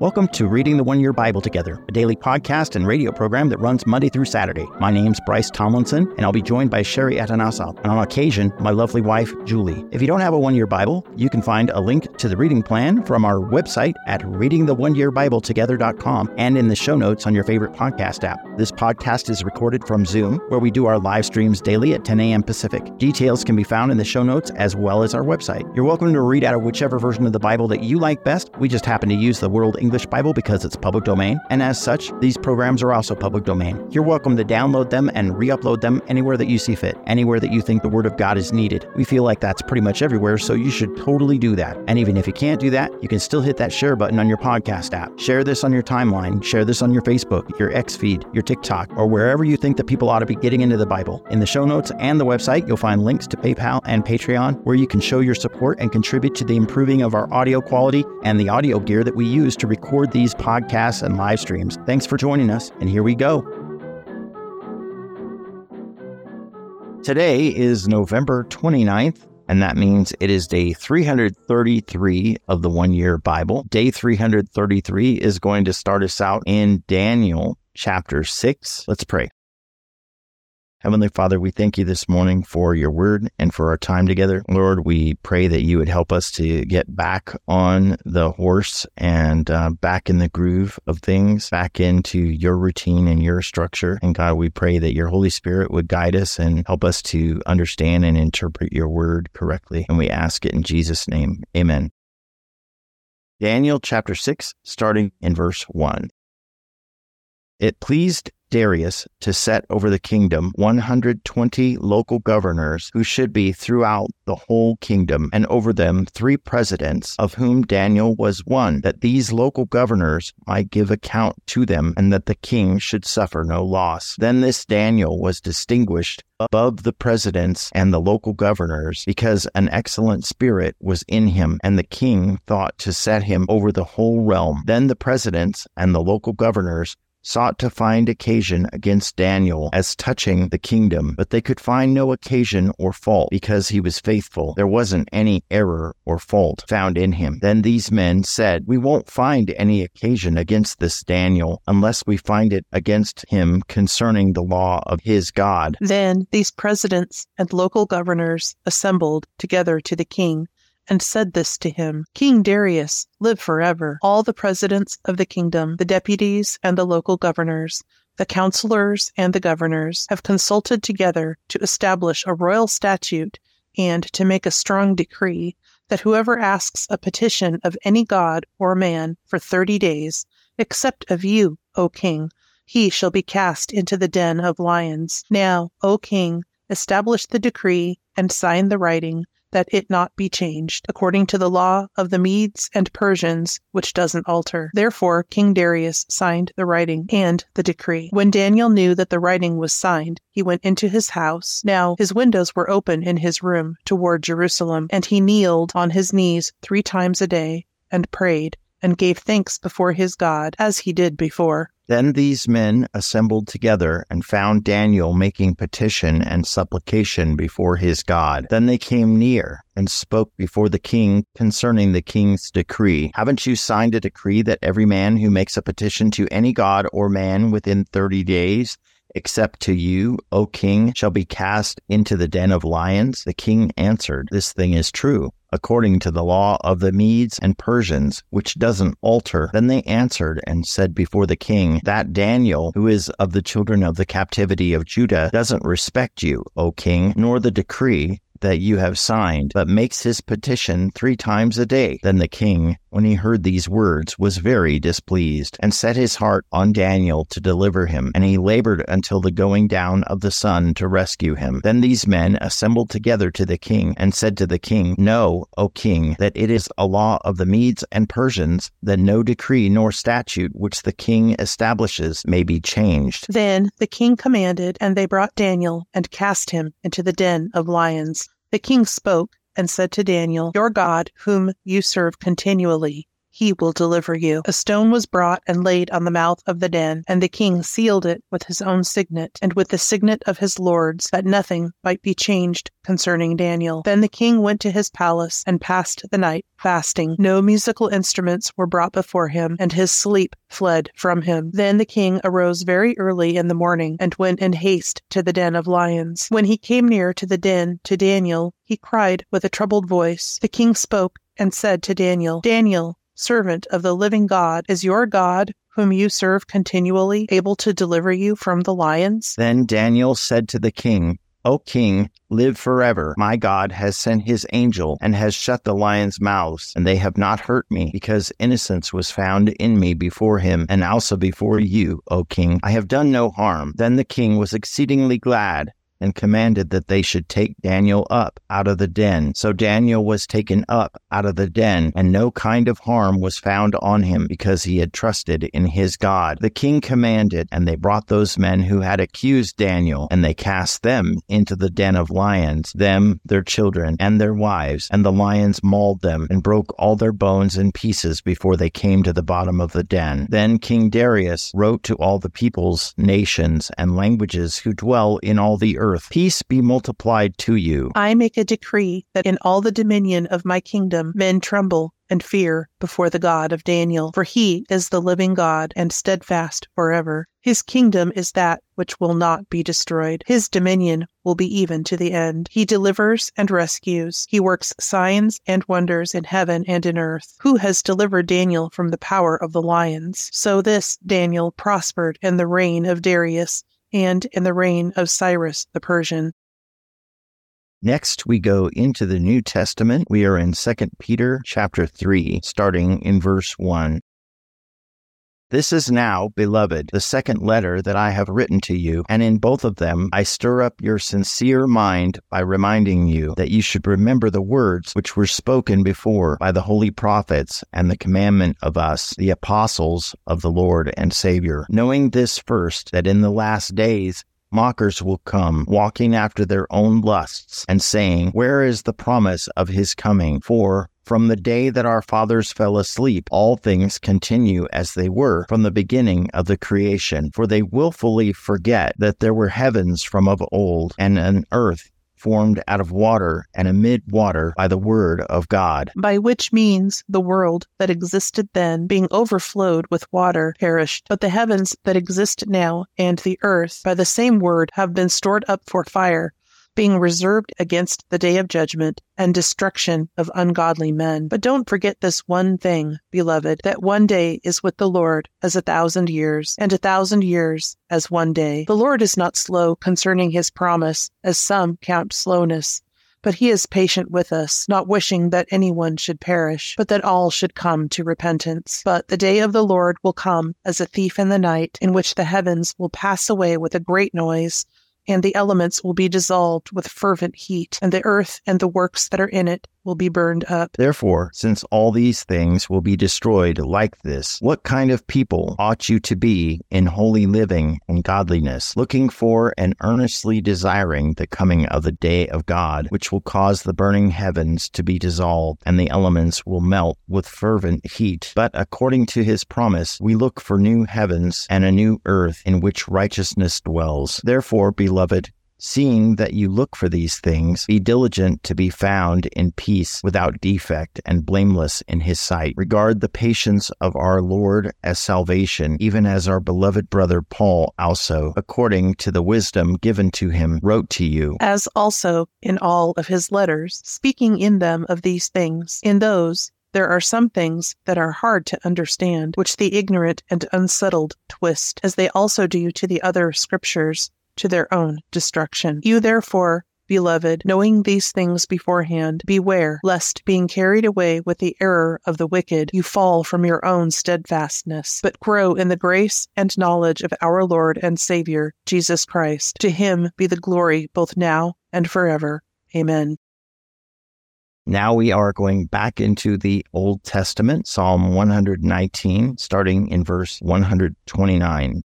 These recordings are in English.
Welcome to Reading the One Year Bible Together, a daily podcast and radio program that runs Monday through Saturday. My name's Bryce Tomlinson, and I'll be joined by Sherry Atanasoff, and on occasion, my lovely wife, Julie. If you don't have a one year Bible, you can find a link to the reading plan from our website at readingtheoneyearbibletogether.com and in the show notes on your favorite podcast app. This podcast is recorded from Zoom, where we do our live streams daily at 10 a.m. Pacific. Details can be found in the show notes as well as our website. You're welcome to read out of whichever version of the Bible that you like best. We just happen to use the World English Bible because it's public domain, and as such, these programs are also public domain. You're welcome to download them and re upload them anywhere that you see fit, anywhere that you think the Word of God is needed. We feel like that's pretty much everywhere, so you should totally do that. And even if you can't do that, you can still hit that share button on your podcast app. Share this on your timeline, share this on your Facebook, your X feed, your TikTok, or wherever you think that people ought to be getting into the Bible. In the show notes and the website, you'll find links to PayPal and Patreon where you can show your support and contribute to the improving of our audio quality and the audio gear that we use to record these podcasts and live streams. Thanks for joining us, and here we go. Today is November 29th, and that means it is day 333 of the one year Bible. Day 333 is going to start us out in Daniel chapter 6. Let's pray. Heavenly Father, we thank you this morning for your word and for our time together. Lord, we pray that you would help us to get back on the horse and uh, back in the groove of things, back into your routine and your structure. And God, we pray that your Holy Spirit would guide us and help us to understand and interpret your word correctly. And we ask it in Jesus' name. Amen. Daniel chapter 6, starting in verse 1. It pleased Darius to set over the kingdom 120 local governors who should be throughout the whole kingdom, and over them three presidents, of whom Daniel was one, that these local governors might give account to them, and that the king should suffer no loss. Then this Daniel was distinguished above the presidents and the local governors, because an excellent spirit was in him, and the king thought to set him over the whole realm. Then the presidents and the local governors sought to find occasion against Daniel as touching the kingdom, but they could find no occasion or fault because he was faithful. There wasn't any error or fault found in him. Then these men said, We won't find any occasion against this Daniel unless we find it against him concerning the law of his God. Then these presidents and local governors assembled together to the king and said this to him King Darius, live forever. All the presidents of the kingdom, the deputies and the local governors, the counselors and the governors have consulted together to establish a royal statute and to make a strong decree that whoever asks a petition of any god or man for thirty days, except of you, O king, he shall be cast into the den of lions. Now, O king, establish the decree and sign the writing that it not be changed, according to the law of the Medes and Persians, which doesn't alter. Therefore, King Darius signed the writing and the decree. When Daniel knew that the writing was signed, he went into his house. Now his windows were open in his room toward Jerusalem, and he kneeled on his knees three times a day and prayed and gave thanks before his God, as he did before. Then these men assembled together and found Daniel making petition and supplication before his God. Then they came near and spoke before the king concerning the king's decree. Haven't you signed a decree that every man who makes a petition to any god or man within 30 days except to you, O king, shall be cast into the den of lions? The king answered, This thing is true according to the law of the Medes and Persians, which doesn't alter. Then they answered and said before the king, That Daniel, who is of the children of the captivity of Judah, doesn't respect you, O king, nor the decree that you have signed, but makes his petition three times a day. Then the king, when he heard these words, was very displeased, and set his heart on Daniel to deliver him, and he labored until the going down of the sun to rescue him. Then these men assembled together to the king, and said to the king, Know, O king, that it is a law of the Medes and Persians that no decree nor statute which the king establishes may be changed. Then the king commanded, and they brought Daniel and cast him into the den of lions. The king spoke and said to Daniel, Your God, whom you serve continually, he will deliver you. A stone was brought and laid on the mouth of the den, and the king sealed it with his own signet and with the signet of his lords, that nothing might be changed concerning Daniel. Then the king went to his palace and passed the night fasting. No musical instruments were brought before him, and his sleep fled from him. Then the king arose very early in the morning and went in haste to the den of lions. When he came near to the den to Daniel, he cried with a troubled voice. The king spoke and said to Daniel, Daniel, servant of the living God, is your God, whom you serve continually, able to deliver you from the lions? Then Daniel said to the king, O king, live forever. My God has sent his angel and has shut the lions' mouths, and they have not hurt me, because innocence was found in me before him, and also before you, O king. I have done no harm. Then the king was exceedingly glad and commanded that they should take Daniel up out of the den. So Daniel was taken up out of the den, and no kind of harm was found on him because he had trusted in his God. The king commanded, and they brought those men who had accused Daniel, and they cast them into the den of lions, them, their children, and their wives. And the lions mauled them and broke all their bones in pieces before they came to the bottom of the den. Then King Darius wrote to all the peoples, nations, and languages who dwell in all the earth earth, peace be multiplied to you. I make a decree that in all the dominion of my kingdom men tremble and fear before the God of Daniel, for he is the living God and steadfast forever. His kingdom is that which will not be destroyed. His dominion will be even to the end. He delivers and rescues. He works signs and wonders in heaven and in earth. Who has delivered Daniel from the power of the lions? So this Daniel prospered in the reign of Darius and in the reign of Cyrus the Persian. Next, we go into the New Testament. We are in 2 Peter chapter 3, starting in verse 1. This is now, beloved, the second letter that I have written to you, and in both of them I stir up your sincere mind by reminding you that you should remember the words which were spoken before by the holy prophets and the commandment of us, the apostles of the Lord and Savior, knowing this first, that in the last days mockers will come, walking after their own lusts, and saying, Where is the promise of his coming? For from the day that our fathers fell asleep, all things continue as they were from the beginning of the creation. For they wilfully forget that there were heavens from of old, and an earth formed out of water and amid water by the word of God. By which means the world that existed then, being overflowed with water, perished. But the heavens that exist now and the earth by the same word have been stored up for fire being reserved against the day of judgment and destruction of ungodly men. But don't forget this one thing, beloved, that one day is with the Lord as a thousand years, and a thousand years as one day. The Lord is not slow concerning his promise, as some count slowness but he is patient with us, not wishing that anyone should perish, but that all should come to repentance. But the day of the Lord will come as a thief in the night, in which the heavens will pass away with a great noise, and the elements will be dissolved with fervent heat, and the earth and the works that are in it will be burned up. Therefore, since all these things will be destroyed like this, what kind of people ought you to be in holy living and godliness, looking for and earnestly desiring the coming of the day of God, which will cause the burning heavens to be dissolved, and the elements will melt with fervent heat? But according to his promise, we look for new heavens and a new earth in which righteousness dwells. Therefore, beloved, Seeing that you look for these things, be diligent to be found in peace, without defect, and blameless in his sight. Regard the patience of our Lord as salvation, even as our beloved brother Paul also, according to the wisdom given to him, wrote to you. As also in all of his letters, speaking in them of these things. In those, there are some things that are hard to understand, which the ignorant and unsettled twist, as they also do to the other scriptures to their own destruction. You therefore, beloved, knowing these things beforehand, beware lest being carried away with the error of the wicked, you fall from your own steadfastness, but grow in the grace and knowledge of our Lord and Savior, Jesus Christ. To him be the glory both now and forever. Amen. Now we are going back into the Old Testament, Psalm 119, starting in verse 129.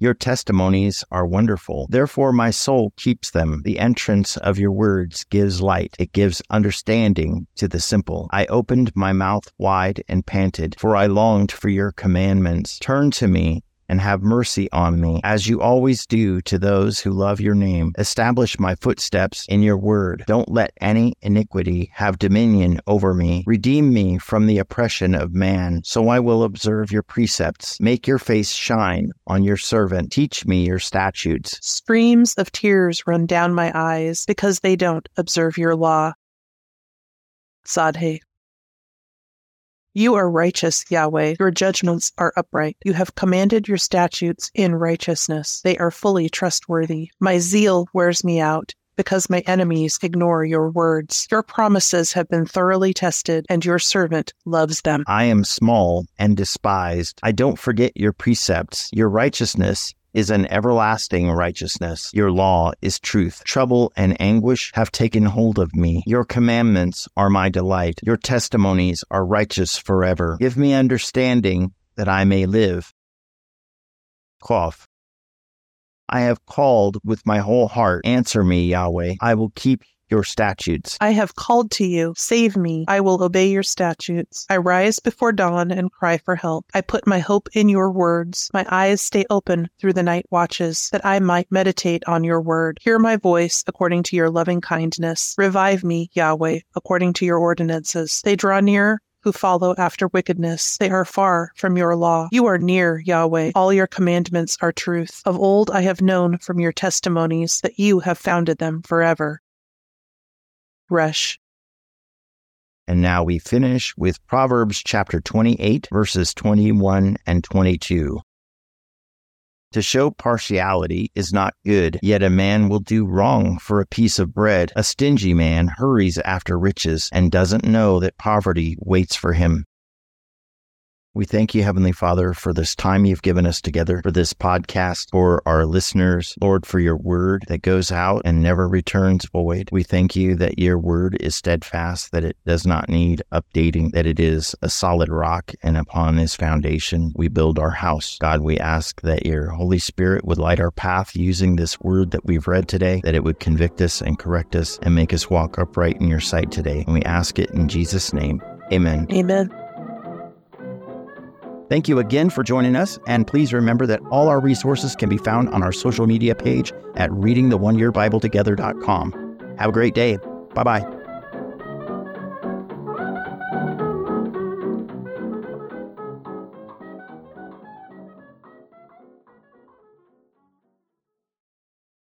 Your testimonies are wonderful. Therefore, my soul keeps them. The entrance of your words gives light. It gives understanding to the simple. I opened my mouth wide and panted, for I longed for your commandments. Turn to me and have mercy on me, as you always do to those who love your name. Establish my footsteps in your word. Don't let any iniquity have dominion over me. Redeem me from the oppression of man, so I will observe your precepts. Make your face shine on your servant. Teach me your statutes. Streams of tears run down my eyes because they don't observe your law. Sadhe. You are righteous, Yahweh. Your judgments are upright. You have commanded your statutes in righteousness. They are fully trustworthy. My zeal wears me out because my enemies ignore your words. Your promises have been thoroughly tested, and your servant loves them. I am small and despised. I don't forget your precepts. Your righteousness is an everlasting righteousness. Your law is truth. Trouble and anguish have taken hold of me. Your commandments are my delight. Your testimonies are righteous forever. Give me understanding that I may live. Qoph. I have called with my whole heart. Answer me, Yahweh. I will keep your statutes. I have called to you. Save me. I will obey your statutes. I rise before dawn and cry for help. I put my hope in your words. My eyes stay open through the night watches, that I might meditate on your word. Hear my voice according to your loving kindness. Revive me, Yahweh, according to your ordinances. They draw near who follow after wickedness. They are far from your law. You are near, Yahweh. All your commandments are truth. Of old I have known from your testimonies that you have founded them forever. Resh. And now we finish with Proverbs chapter 28, verses 21 and 22. To show partiality is not good, yet a man will do wrong for a piece of bread. A stingy man hurries after riches and doesn't know that poverty waits for him. We thank you, Heavenly Father, for this time you've given us together, for this podcast, for our listeners, Lord, for your word that goes out and never returns void. We thank you that your word is steadfast, that it does not need updating, that it is a solid rock, and upon this foundation we build our house. God, we ask that your Holy Spirit would light our path using this word that we've read today, that it would convict us and correct us and make us walk upright in your sight today. And we ask it in Jesus' name. Amen. Amen. Thank you again for joining us, and please remember that all our resources can be found on our social media page at readingtheoneyearbibletogethers.com. Have a great day. Bye bye.